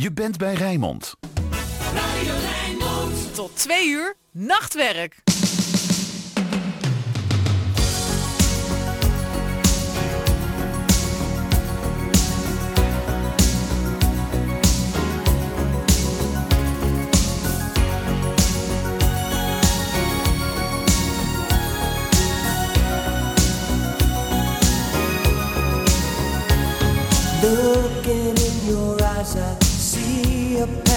Je bent bij Rijnmond. Radio Rijnmond. Tot twee uur, nachtwerk. Looking in your eyes, I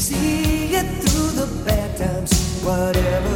see it through the bad times, whatever.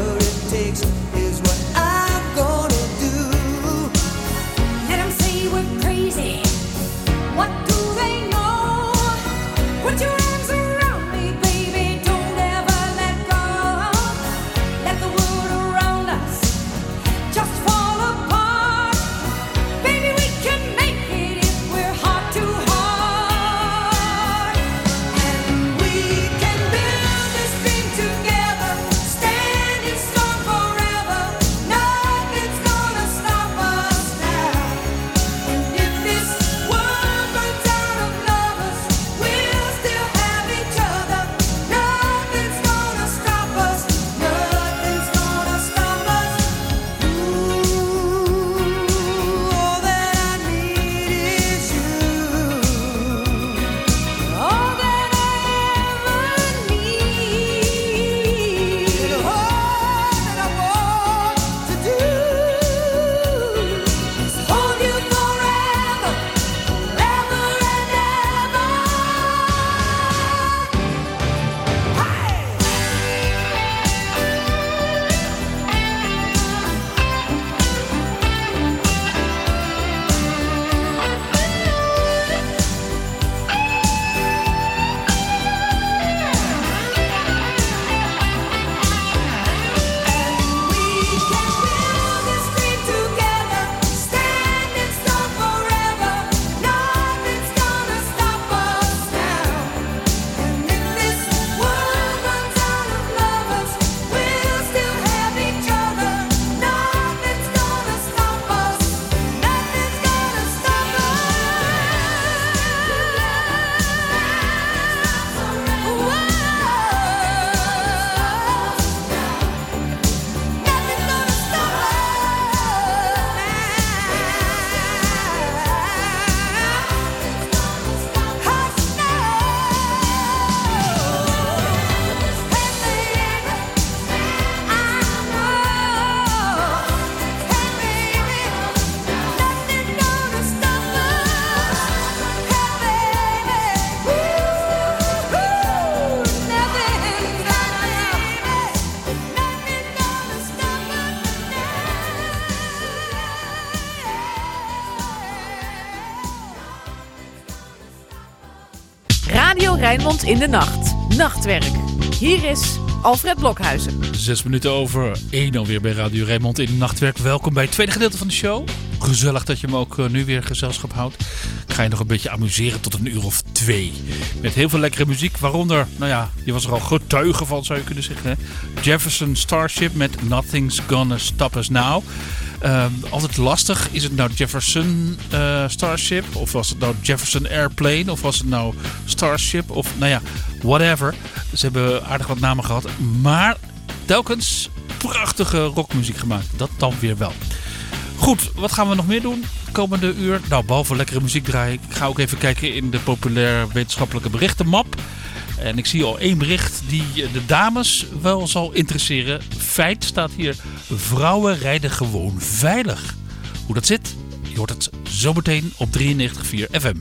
in de nacht. Nachtwerk. Hier is Alfred Blokhuizen. Zes minuten over één alweer bij Radio Raymond in de Nachtwerk. Welkom bij het tweede gedeelte van de show. Gezellig dat je me ook eh, nu weer gezelschap houdt. Ik ga je nog een beetje amuseren tot een uur of twee. Met heel veel lekkere muziek, waaronder, nou ja, je was er al getuige van zou je kunnen zeggen. Hè? Jefferson Starship met Nothing's Gonna Stop Us Now. Ehm, altijd lastig. Is het nou Jefferson eh, Starship? Of was het nou Jefferson Airplane? Of was het nou Starship? Of nou ja, whatever. Ze hebben aardig wat namen gehad. Maar telkens prachtige rockmuziek gemaakt. Dat dan weer wel. Goed, wat gaan we nog meer doen komende uur? Nou, behalve lekkere muziek draaien. Ik ga ook even kijken in de populair wetenschappelijke berichtenmap. En ik zie al één bericht die eh, de dames wel zal interesseren. Feit staat hier: vrouwen rijden gewoon veilig. Hoe dat zit, je hoort het zometeen op 93.4 FM.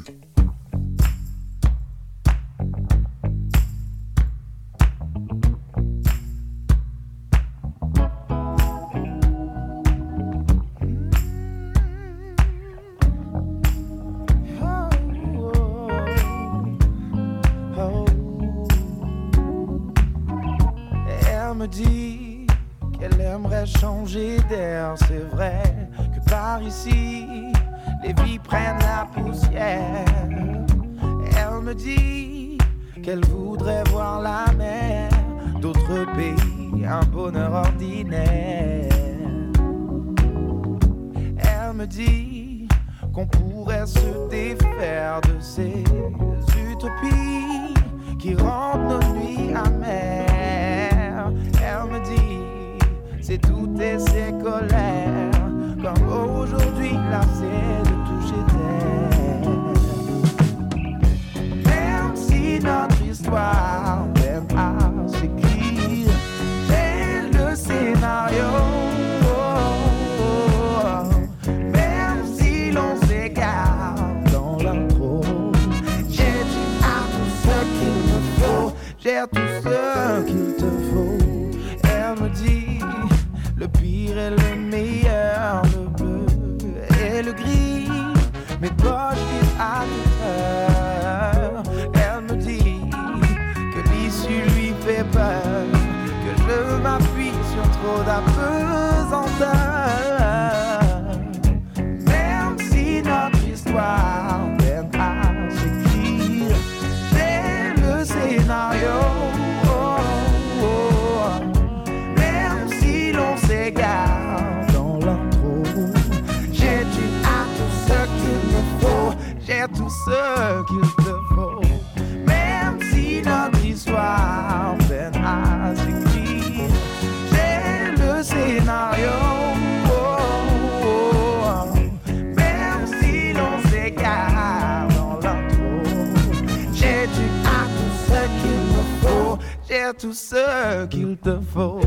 tout ce qu'il te faut.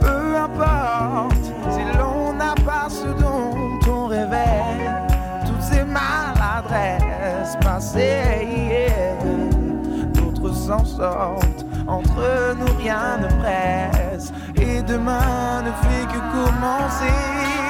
Peu importe si l'on n'a pas ce dont on rêvait, toutes ces maladresses passées hier, d'autres s'en sortent. Entre nous rien ne presse et demain ne fait que commencer.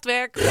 nachtwerk.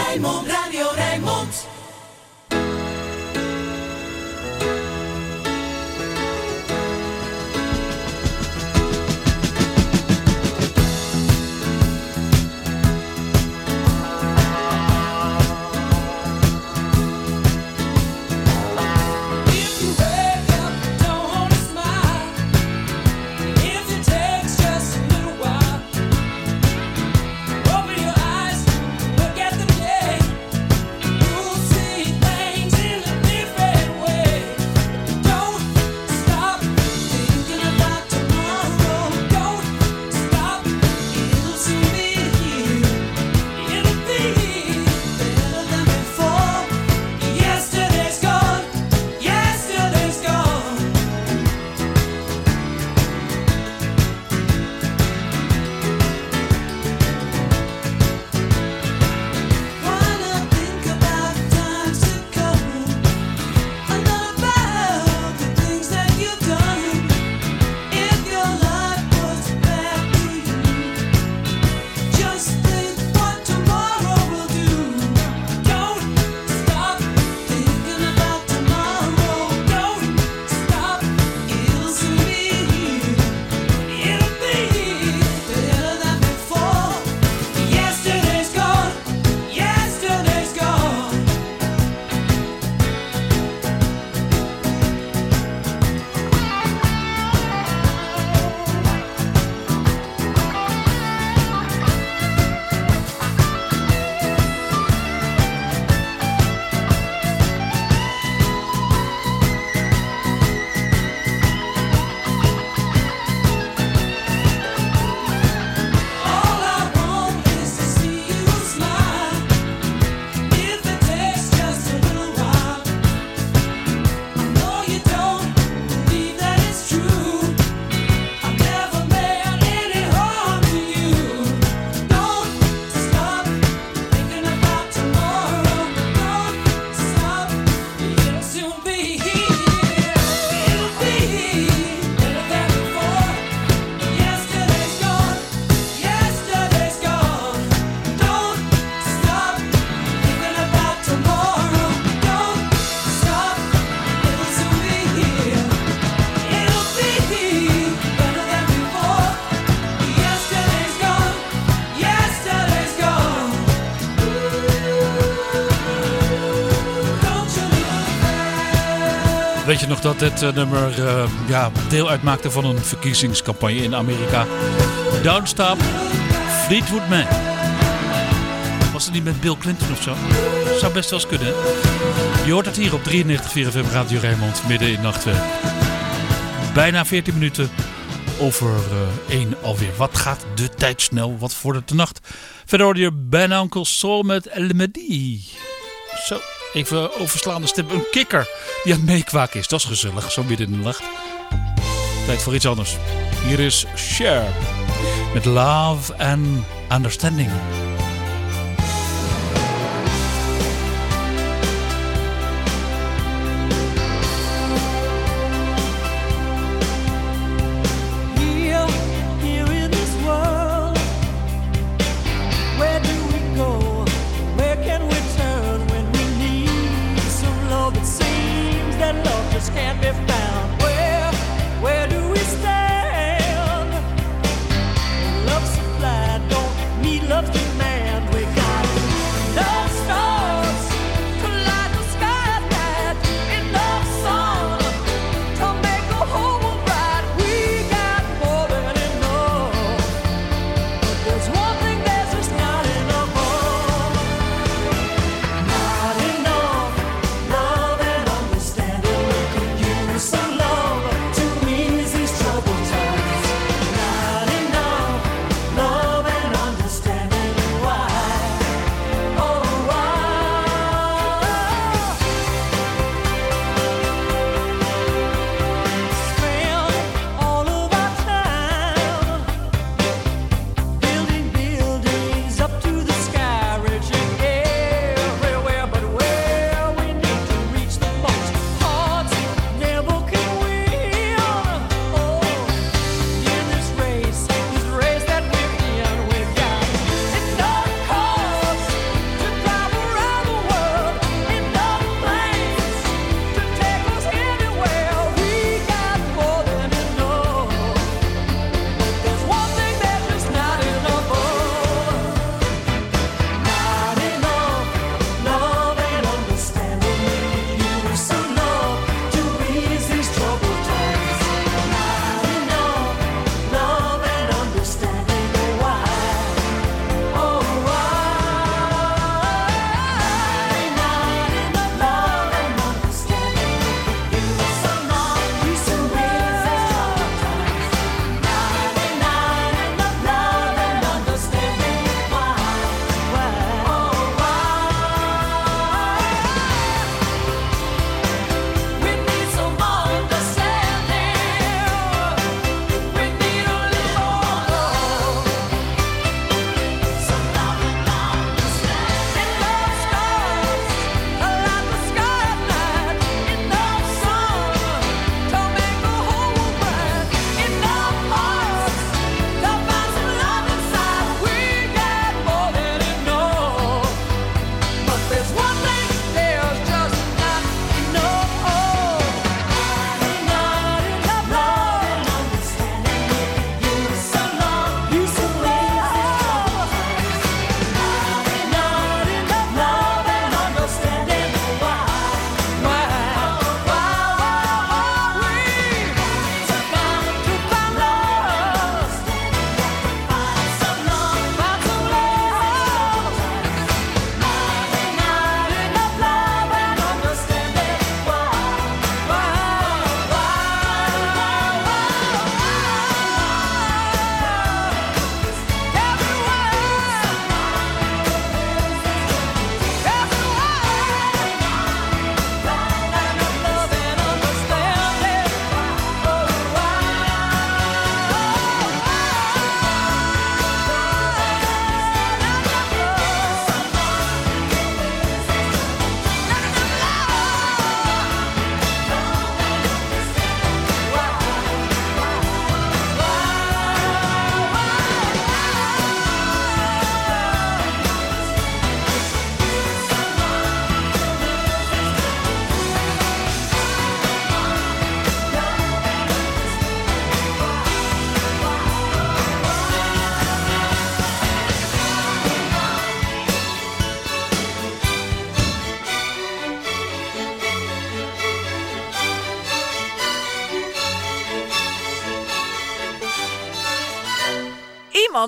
Nog dat dit eh, nummer eh, ja, deel uitmaakte van een verkiezingscampagne in Amerika? Don't Stop, Fleetwood Mac. Was het niet met Bill Clinton of zo? Zou best wel eens kunnen. Je hoort het hier op 93.4 FM Radio Rijnmond, midden in nachtwerk. Bijna 14 minuten over eh 1 alweer. Wat gaat de tijd snel? Wat vordert de nacht? Verder hoorde je bijna Uncle Soul met El Medi. Zo, even overslaande stem. Een kikker die aan het is. Dat is gezellig, zo midden in de nacht. Tijd voor iets anders. Hier is Cher met Love and Understanding.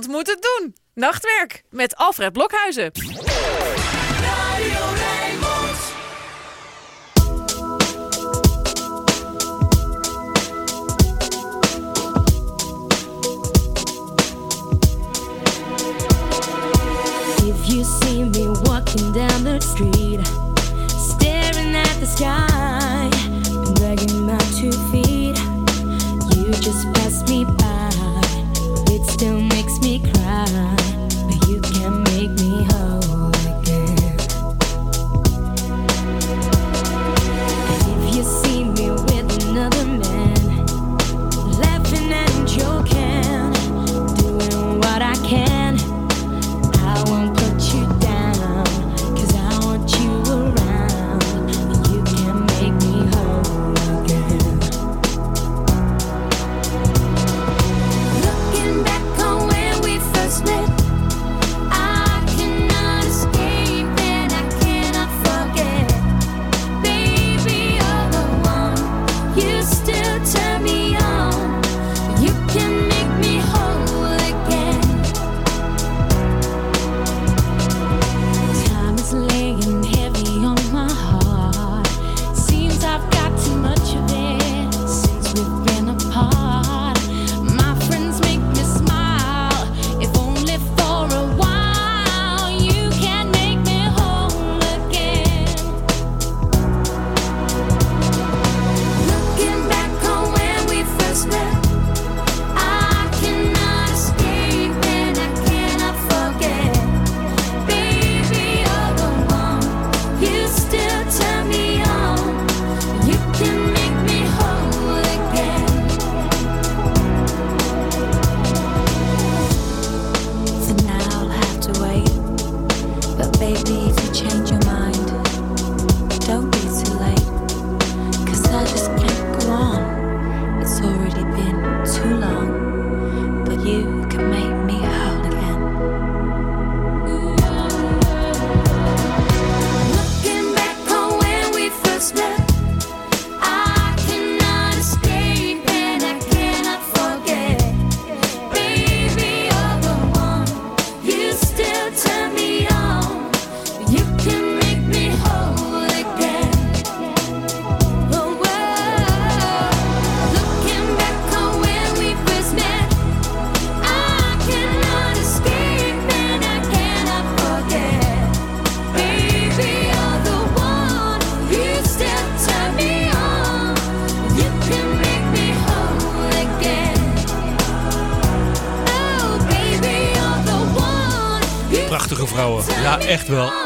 Iemand moet het doen. Nachtwerk met Alfred Blokhuizen.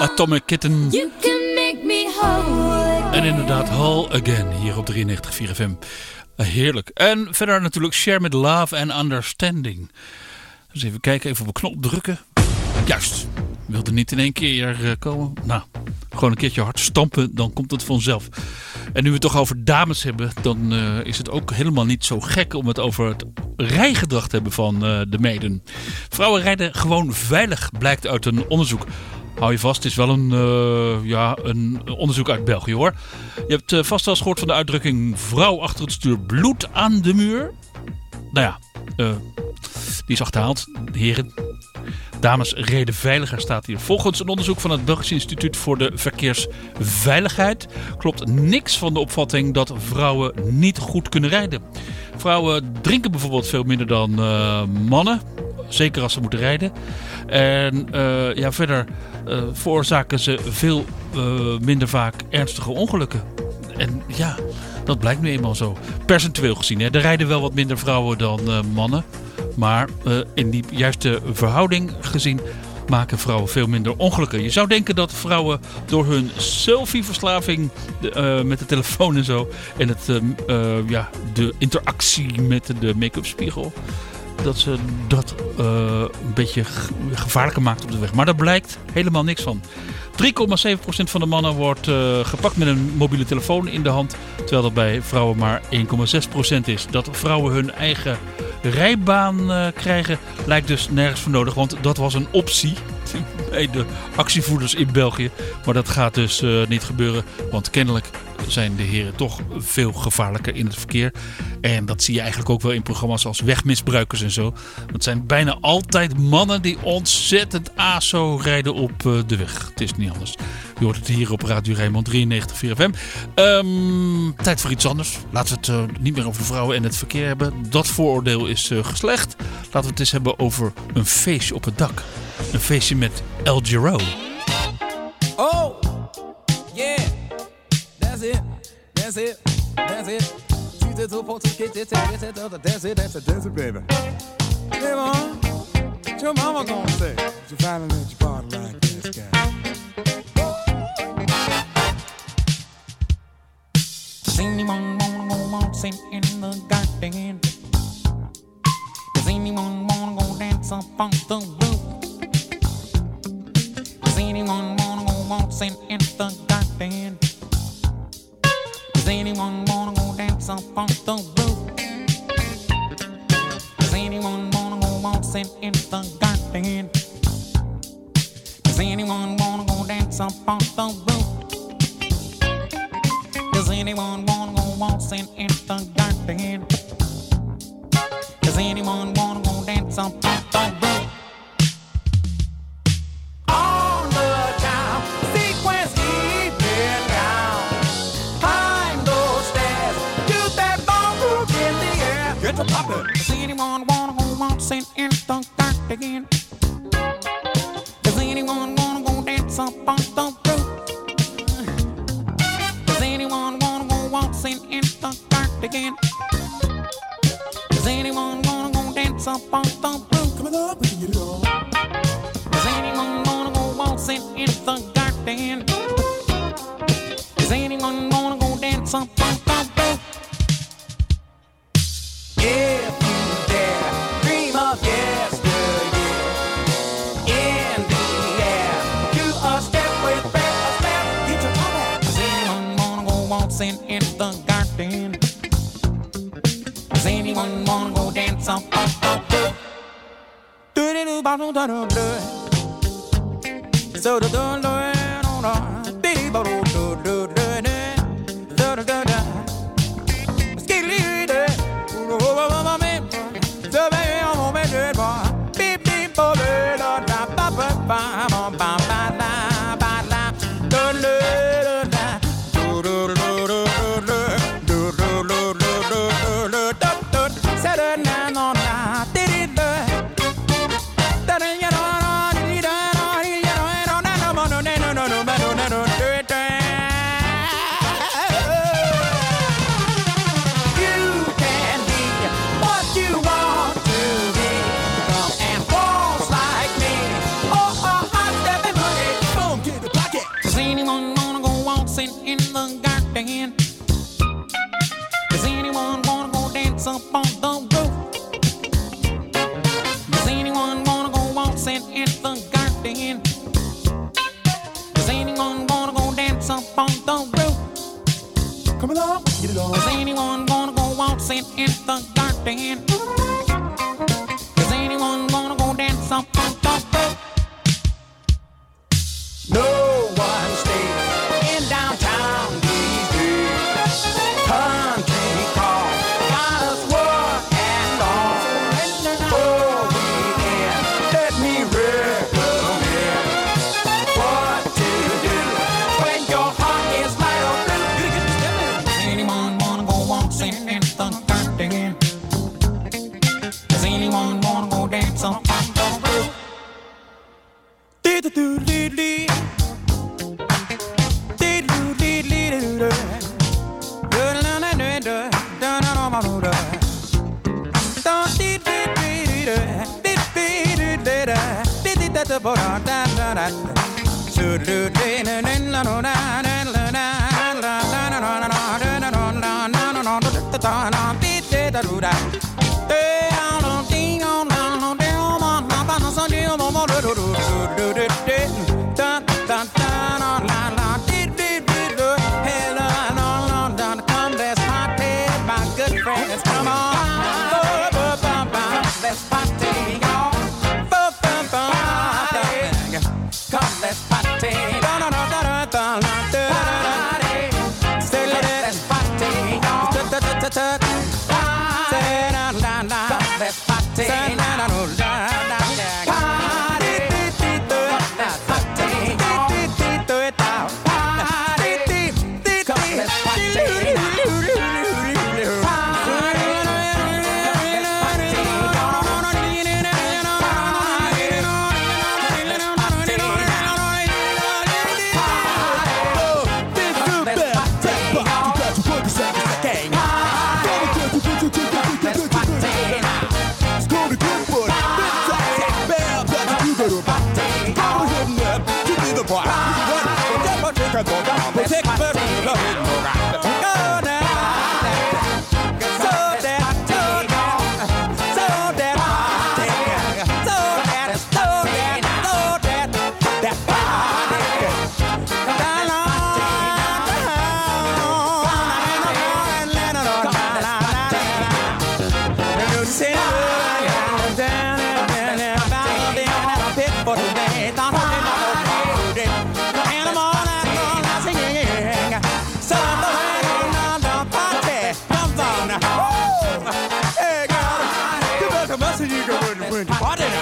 Atomic Kitten. You can make me whole again. En inderdaad, Whole Again hier op 93.4 FM. Eh, Heerlijk. En verder natuurlijk Share with Love and Understanding. Dus even kijken, even op een knop drukken. Juist. Wilde niet in één keer eh, komen. Nou, gewoon een keertje hard stampen, dan komt het vanzelf. En nu we het toch over dames hebben, dan eh, is het ook helemaal niet zo gek om het over het rijgedrag te hebben van de meiden. Vrouwen rijden gewoon veilig, blijkt uit een onderzoek. Hou je vast, het is wel een, eh, ja, een onderzoek uit België hoor. Je hebt eh, vast wel eens gehoord van de uitdrukking vrouw achter het stuur bloed aan de muur. Nou ja, eh, die is achterhaald, heren. Dames reden veiliger staat hier. Volgens een onderzoek van het Belgisch Instituut voor de Verkeersveiligheid klopt niks van de opvatting dat vrouwen niet goed kunnen rijden. Vrouwen drinken bijvoorbeeld veel minder dan mannen, zeker als ze moeten rijden. En eh, ja, verder eh, veroorzaken ze veel eh, minder vaak ernstige ongelukken. En ja, dat blijkt nu eenmaal zo. Percentueel gezien, hè. er rijden wel wat minder vrouwen dan mannen. Maar in die juiste verhouding gezien maken vrouwen veel minder ongelukken. Je zou denken dat vrouwen door hun selfie-verslaving eh, met de telefoon en zo... en het, ehm, eh, ja, de interactie met de make-up spiegel... dat ze dat eh, een beetje ge- gevaarlijker maakt op de weg. Maar daar blijkt helemaal niks van. 3,7% van de mannen wordt eh, gepakt met een mobiele telefoon in de hand. Terwijl dat bij vrouwen maar 1,6% is. Dat vrouwen hun eigen rijbaan eh, krijgen lijkt dus nergens voor nodig. Want dat was een optie bij de actievoerders in België. Maar dat gaat dus niet gebeuren. Want kennelijk zijn de heren toch veel gevaarlijker in het verkeer. En dat zie je eigenlijk ook wel in programma's als Wegmisbruikers en zo. Dat zijn bijna altijd mannen die ontzettend aso rijden op eh, de weg. Het is niet anders. Je hoort het hier op Radio Rijnmond 93 4 FM. Ehm, tijd voor iets anders. Laten we het eh, niet meer over vrouwen en het verkeer hebben. Dat vooroordeel is eh, geslecht. Laten we het eens hebben over een feestje op het dak. Een feestje met El Giro. Oh, it, that's it, that's it. Shoot it up, get it, get it, get it, that's it, that's it, that's it, baby. Hey, mom, what your mama gonna say? if You finally let your body like this guy. Does anyone wanna go waltzing in the garden? Does anyone wanna go dance up on the roof? Does anyone wanna go waltzing in the garden? Does anyone wanna go dance up on the roof? Does anyone wanna go waltzing in the garden? Does anyone wanna go dance up on the roof? Does anyone wanna go waltzing in the garden? Does anyone wanna go dance up on the roof? Garden? Does anyone wanna go dance up on the roof? Does anyone wanna go waltzing in the garden? Does anyone wanna go dance up on don't, don't, don't,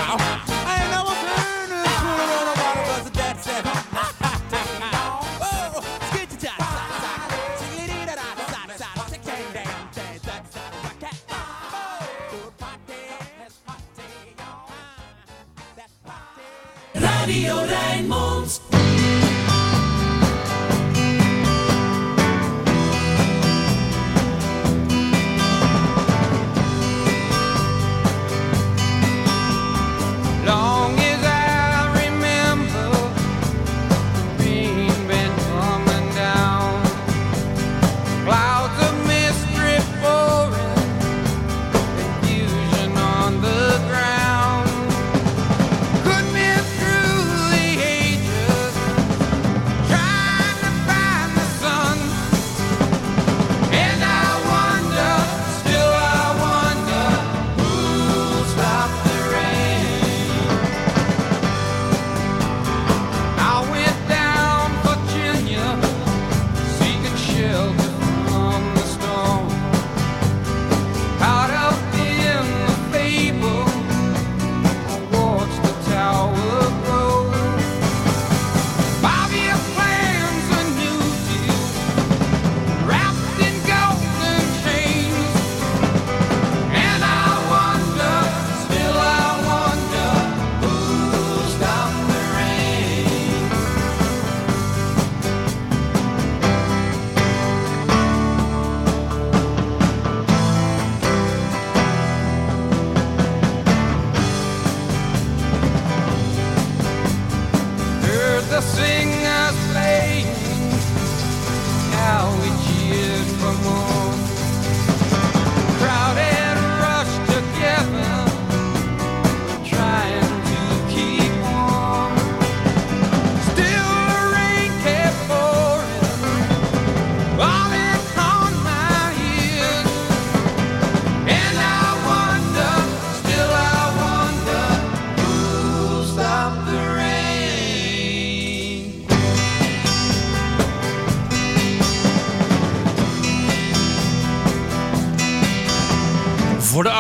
now. I know I'm turning, swooning on a bottle, but that's it. sing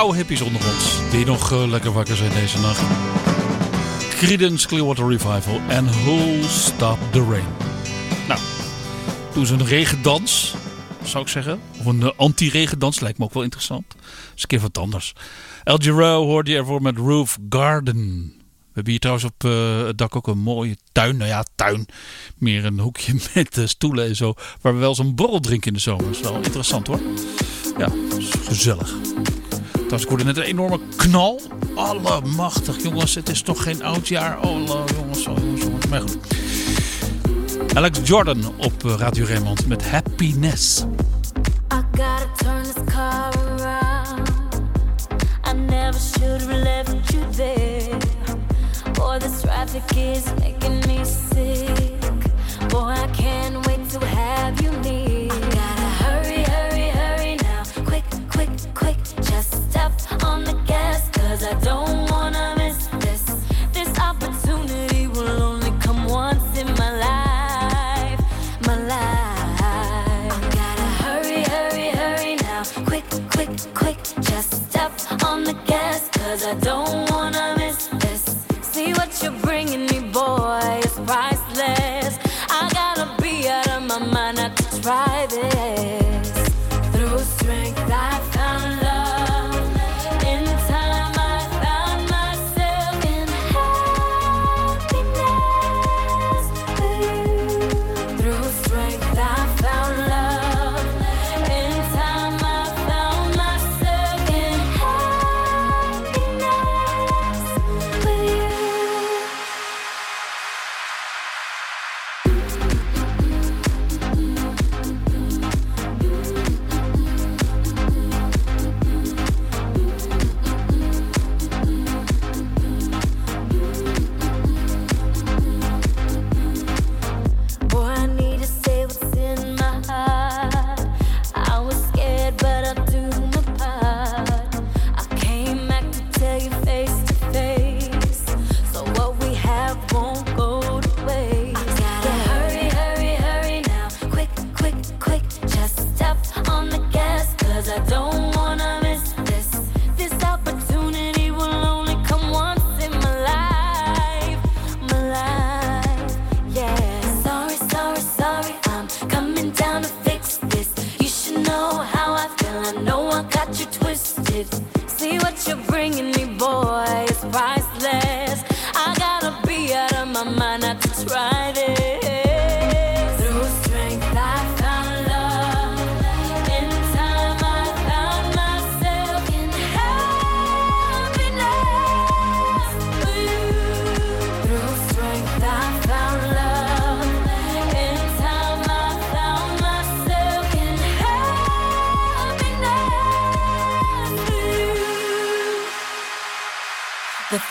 oude hippies onder ons, die nog eh, lekker wakker zijn deze nacht. Creedence Clearwater Revival en Who'll Stop the Rain. Nou, doen ze een regendans, zou ik zeggen. Of een eh, anti-regendans, lijkt me ook wel interessant. Dat is een keer wat anders. El Giro hoorde je ervoor met Roof Garden. We hebben hier trouwens op eh, het dak ook een mooie tuin. Nou ja, tuin. Meer een hoekje met stoelen en zo. Waar we wel eens een borrel drinken in de zomer. Dat is wel interessant hoor. Ja, gezellig. Ik hoorde net een enorme knal. Allemachtig, jongens. Het is toch geen oud jaar. Oh, jongens, oh, jongens, jongens. Maar goed. Alex Jordan op Radio Raymond met Happiness. I gotta turn this car around. I never should have left you there. Boy, this traffic is making me sick. Boy, I can't wait to have you near. Cause I don't wanna miss this. This opportunity will only come once in my life. My life. Gotta hurry, hurry, hurry now. Quick, quick, quick. Just step on the gas, cause I don't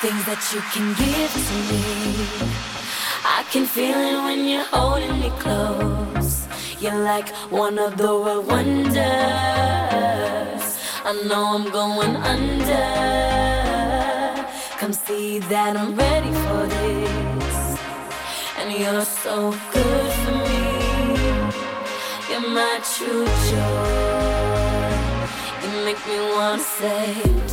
things that you can give to me. I can feel it when you're holding me close. You're like one of the world wonders. I know I'm going under. Come see that I'm ready for this. And you're so good for me. You're my true joy. You make me wanna say.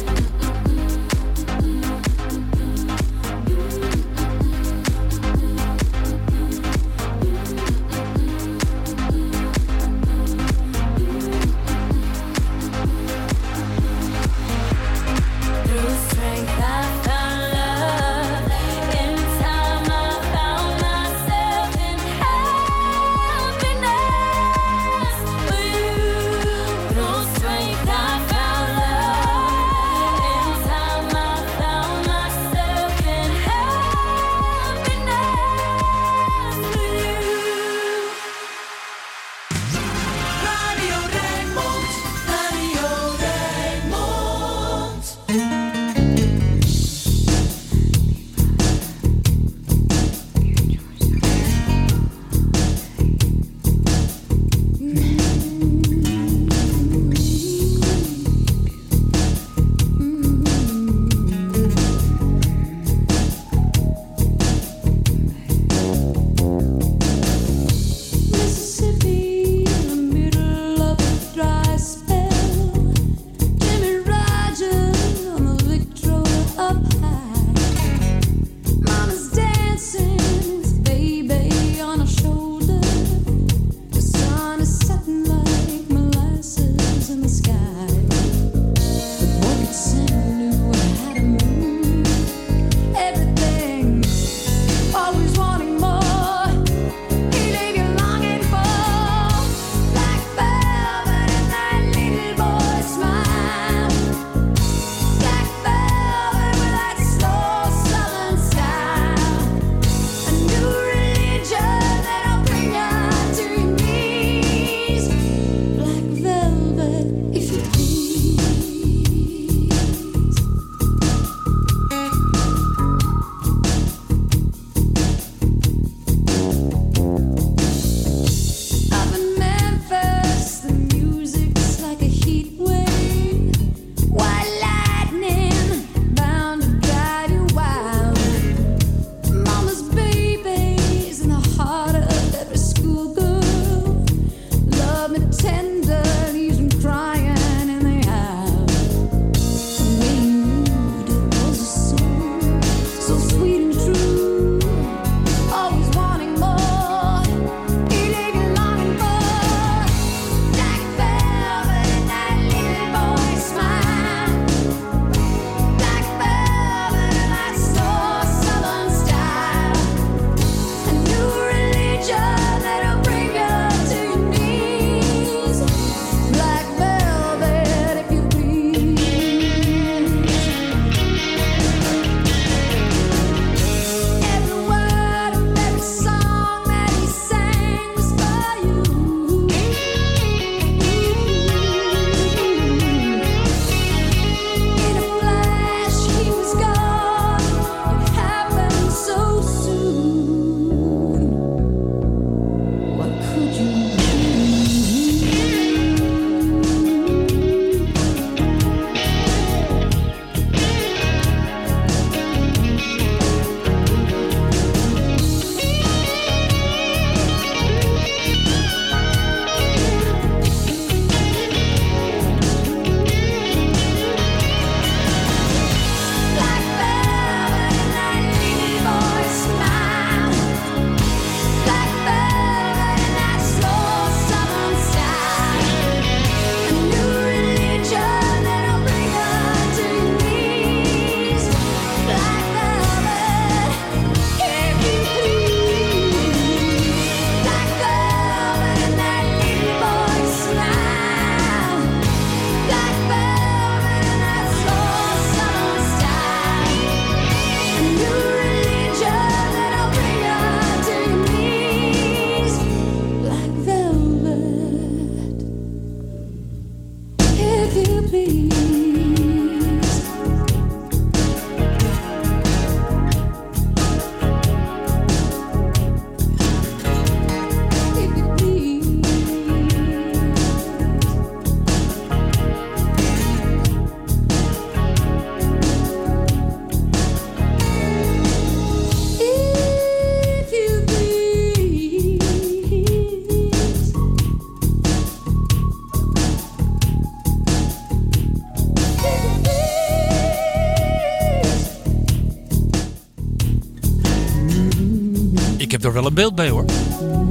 Er wel een beeld bij hoor.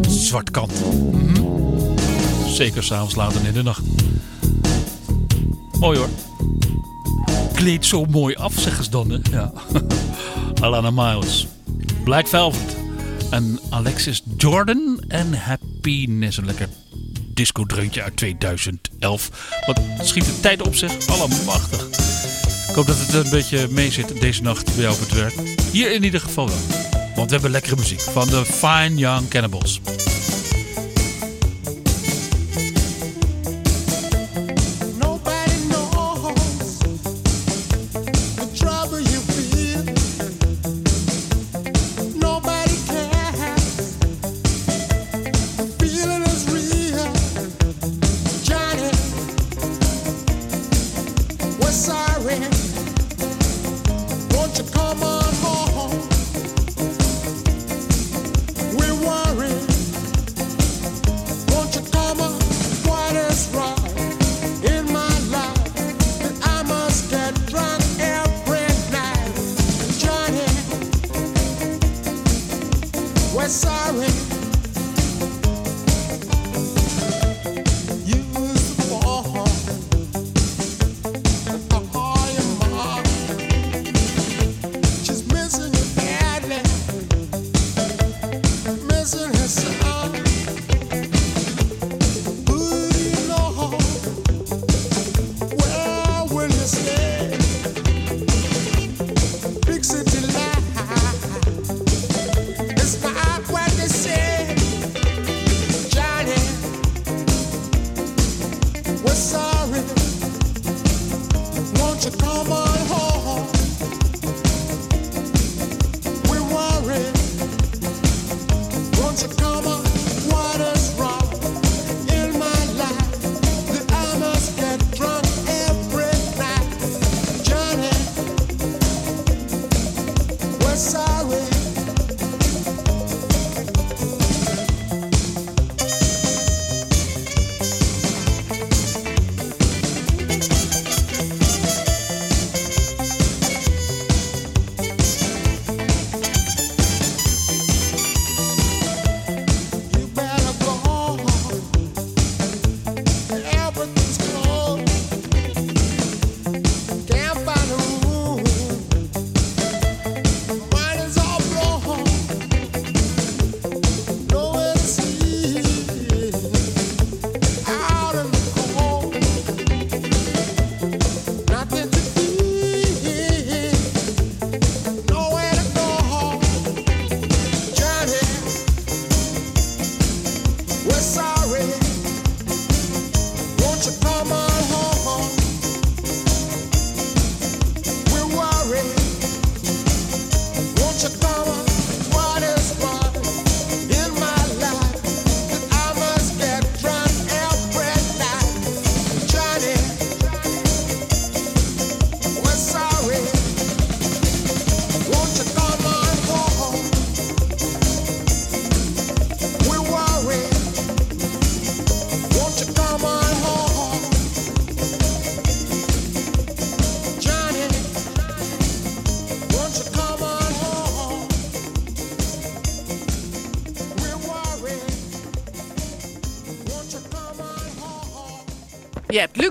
Zwart kant. Mhm. Zeker s'avonds later in de nacht. Mooi hoor. Kleedt zo mooi af, zeggen ze dan. Hè? Ja. Alana Miles. Black Velvet. En Alexis Jordan en Happiness. Een lekker disco-dreuntje uit 2011. Wat schiet de tijd op zich. Allemachtig. Ik hoop dat het een beetje mee zit deze nacht bij jou op het werk. Hier in ieder geval wel. Want we hebben lekkere muziek van de Fine Young Cannibals. going.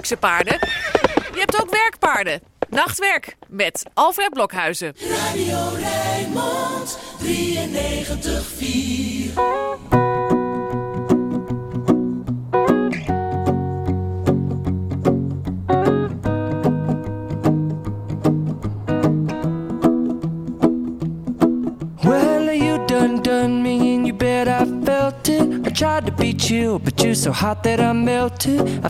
Je hebt luxe paarden. Je hebt ook werkpaarden. Nachtwerk met Alfred Blokhuizen. Radio Rijnmond 93.4. Well, you done done me and you bet I felt it. I tried to beat you, but you're so hot that I melted. I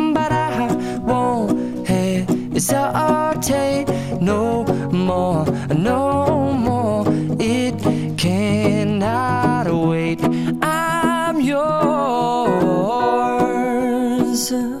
yours.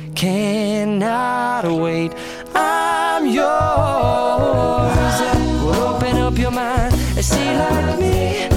cannot wait. I'm yours. Open up your mind and see like me.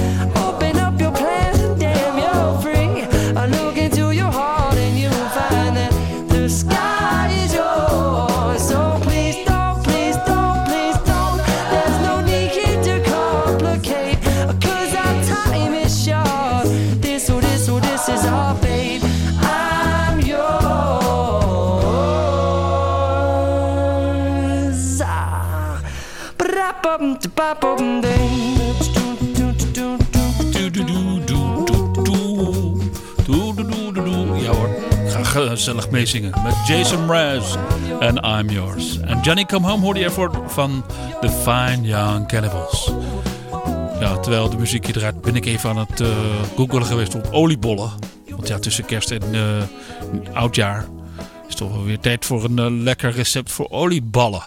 Gezellig meezingen met Jason Mraz en I'm Yours. En Johnny Come Home hoorde je ervoor van The Fine Young Cannibals. Ja, terwijl de muziek draait, ben ik even aan het eh googelen geweest op oliebollen. Want ja, tussen kerst en eh, oudjaar is toch wel weer tijd voor een eh, lekker recept voor olieballen.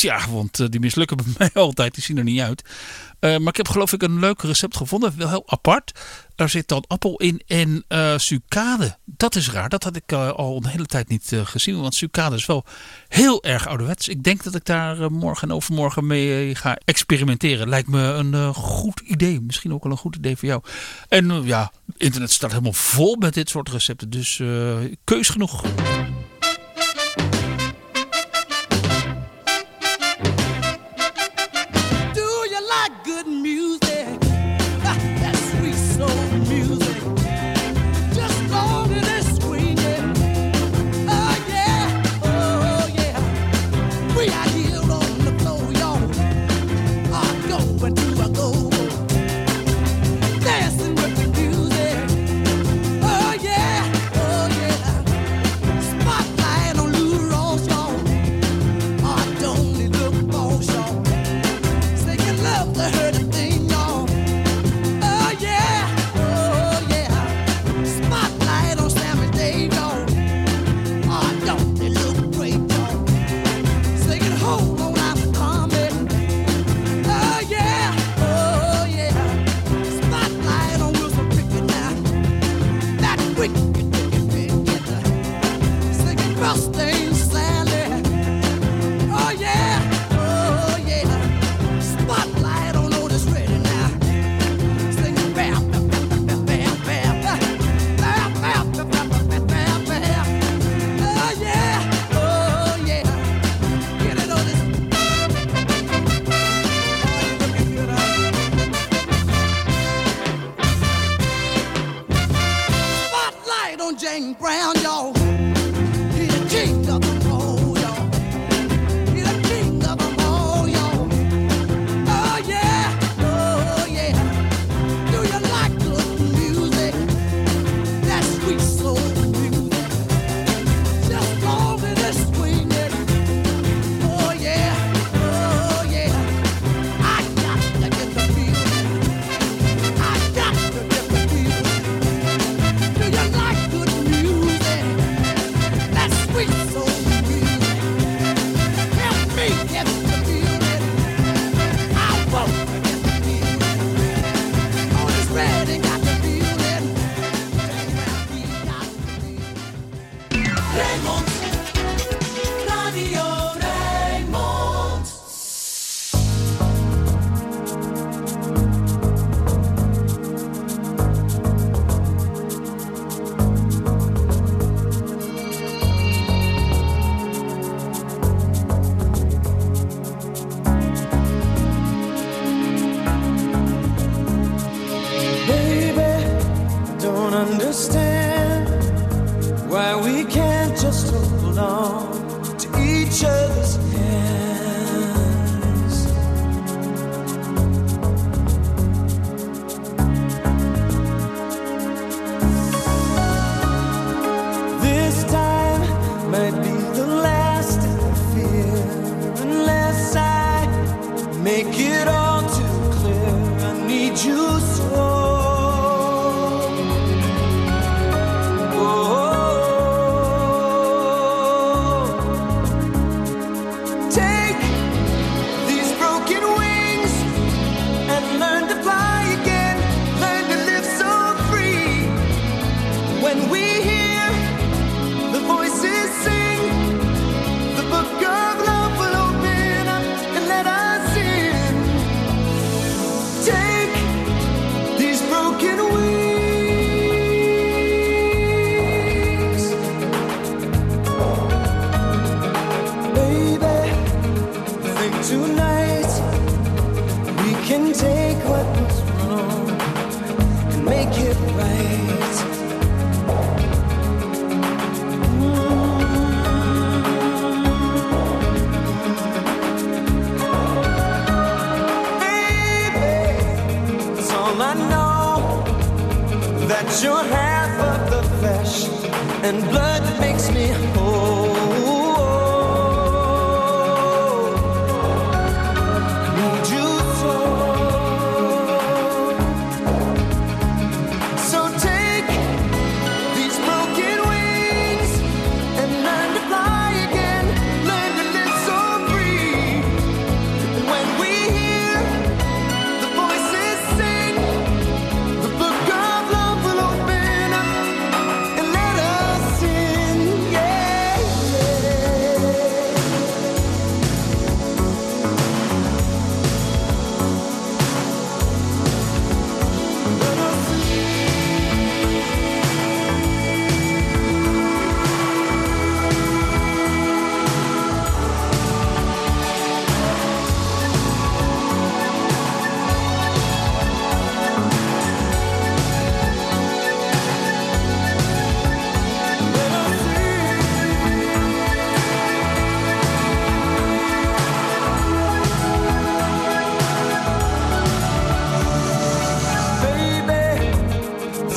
Tja, want eh, die mislukken bij mij altijd, die zien er niet uit. Eh, maar ik heb geloof ik een leuk recept gevonden, wel heel apart. Daar zit dan appel in en eh sucade. Dat is raar, dat had ik al een hele tijd niet gezien. Want sucade is wel heel erg ouderwets. Ik denk dat ik daar morgen en overmorgen mee ga experimenteren. Lijkt me een goed idee. Misschien ook wel een goed idee voor jou. En ja, internet staat helemaal vol met dit soort recepten. Dus keus genoeg.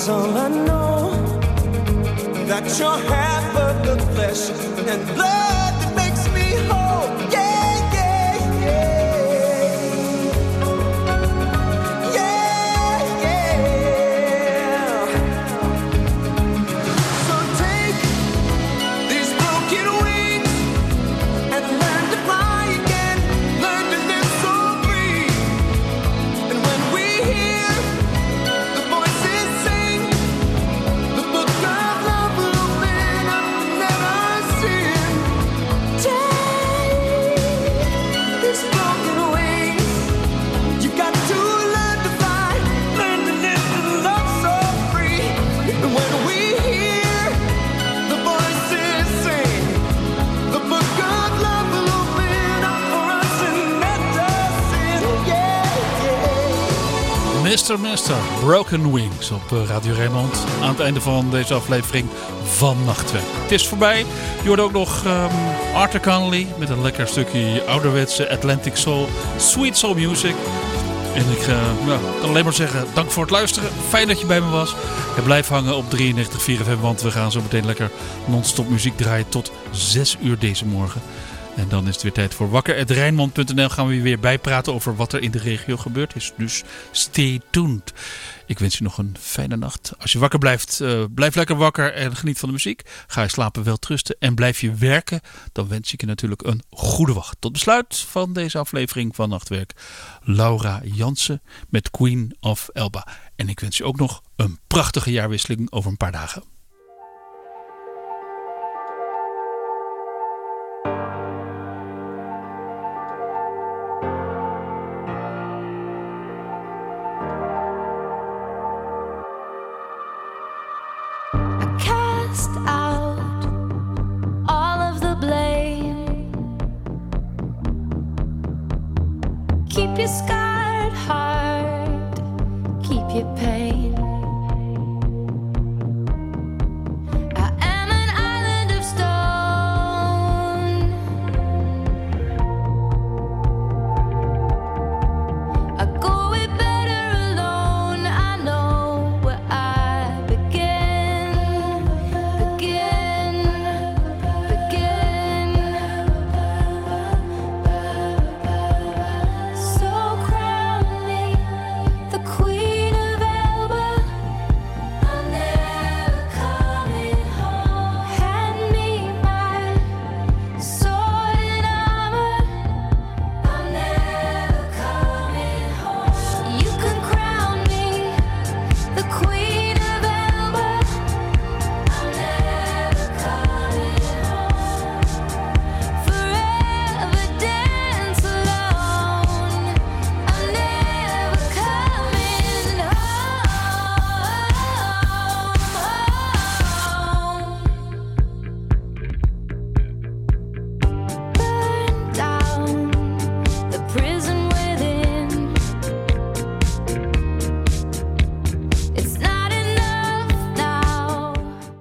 That's all I know. That you're half of the flesh and blood. Mr. Broken Wings op eh, Radio Raymond. Aan het einde van deze aflevering van Nachtwerk. Het is voorbij. Je hoort ook nog ehm, Arthur Connolly met een lekker stukje ouderwetse Atlantic Soul, Sweet Soul Music. En ik uh, kan alleen maar zeggen, dank voor het luisteren. Fijn dat je bij me was. En blijf hangen op 93.4 FM, want we gaan zo meteen lekker non-stop muziek draaien tot 6 uur deze morgen. En dan is het weer tijd voor wakker.rijnmond.nl. Gaan we weer bijpraten over wat er in de regio gebeurd is. Dus stay tuned. Ik wens je nog een fijne nacht. Als je wakker blijft, eh, blijf lekker wakker en geniet van de muziek. Ga je slapen, wel trusten en blijf je werken. Dan wens ik je natuurlijk een goede wacht. Tot besluit van deze aflevering van Nachtwerk. Laura Jansen met Queen of Elba. En ik wens je ook nog een prachtige jaarwisseling over een paar dagen.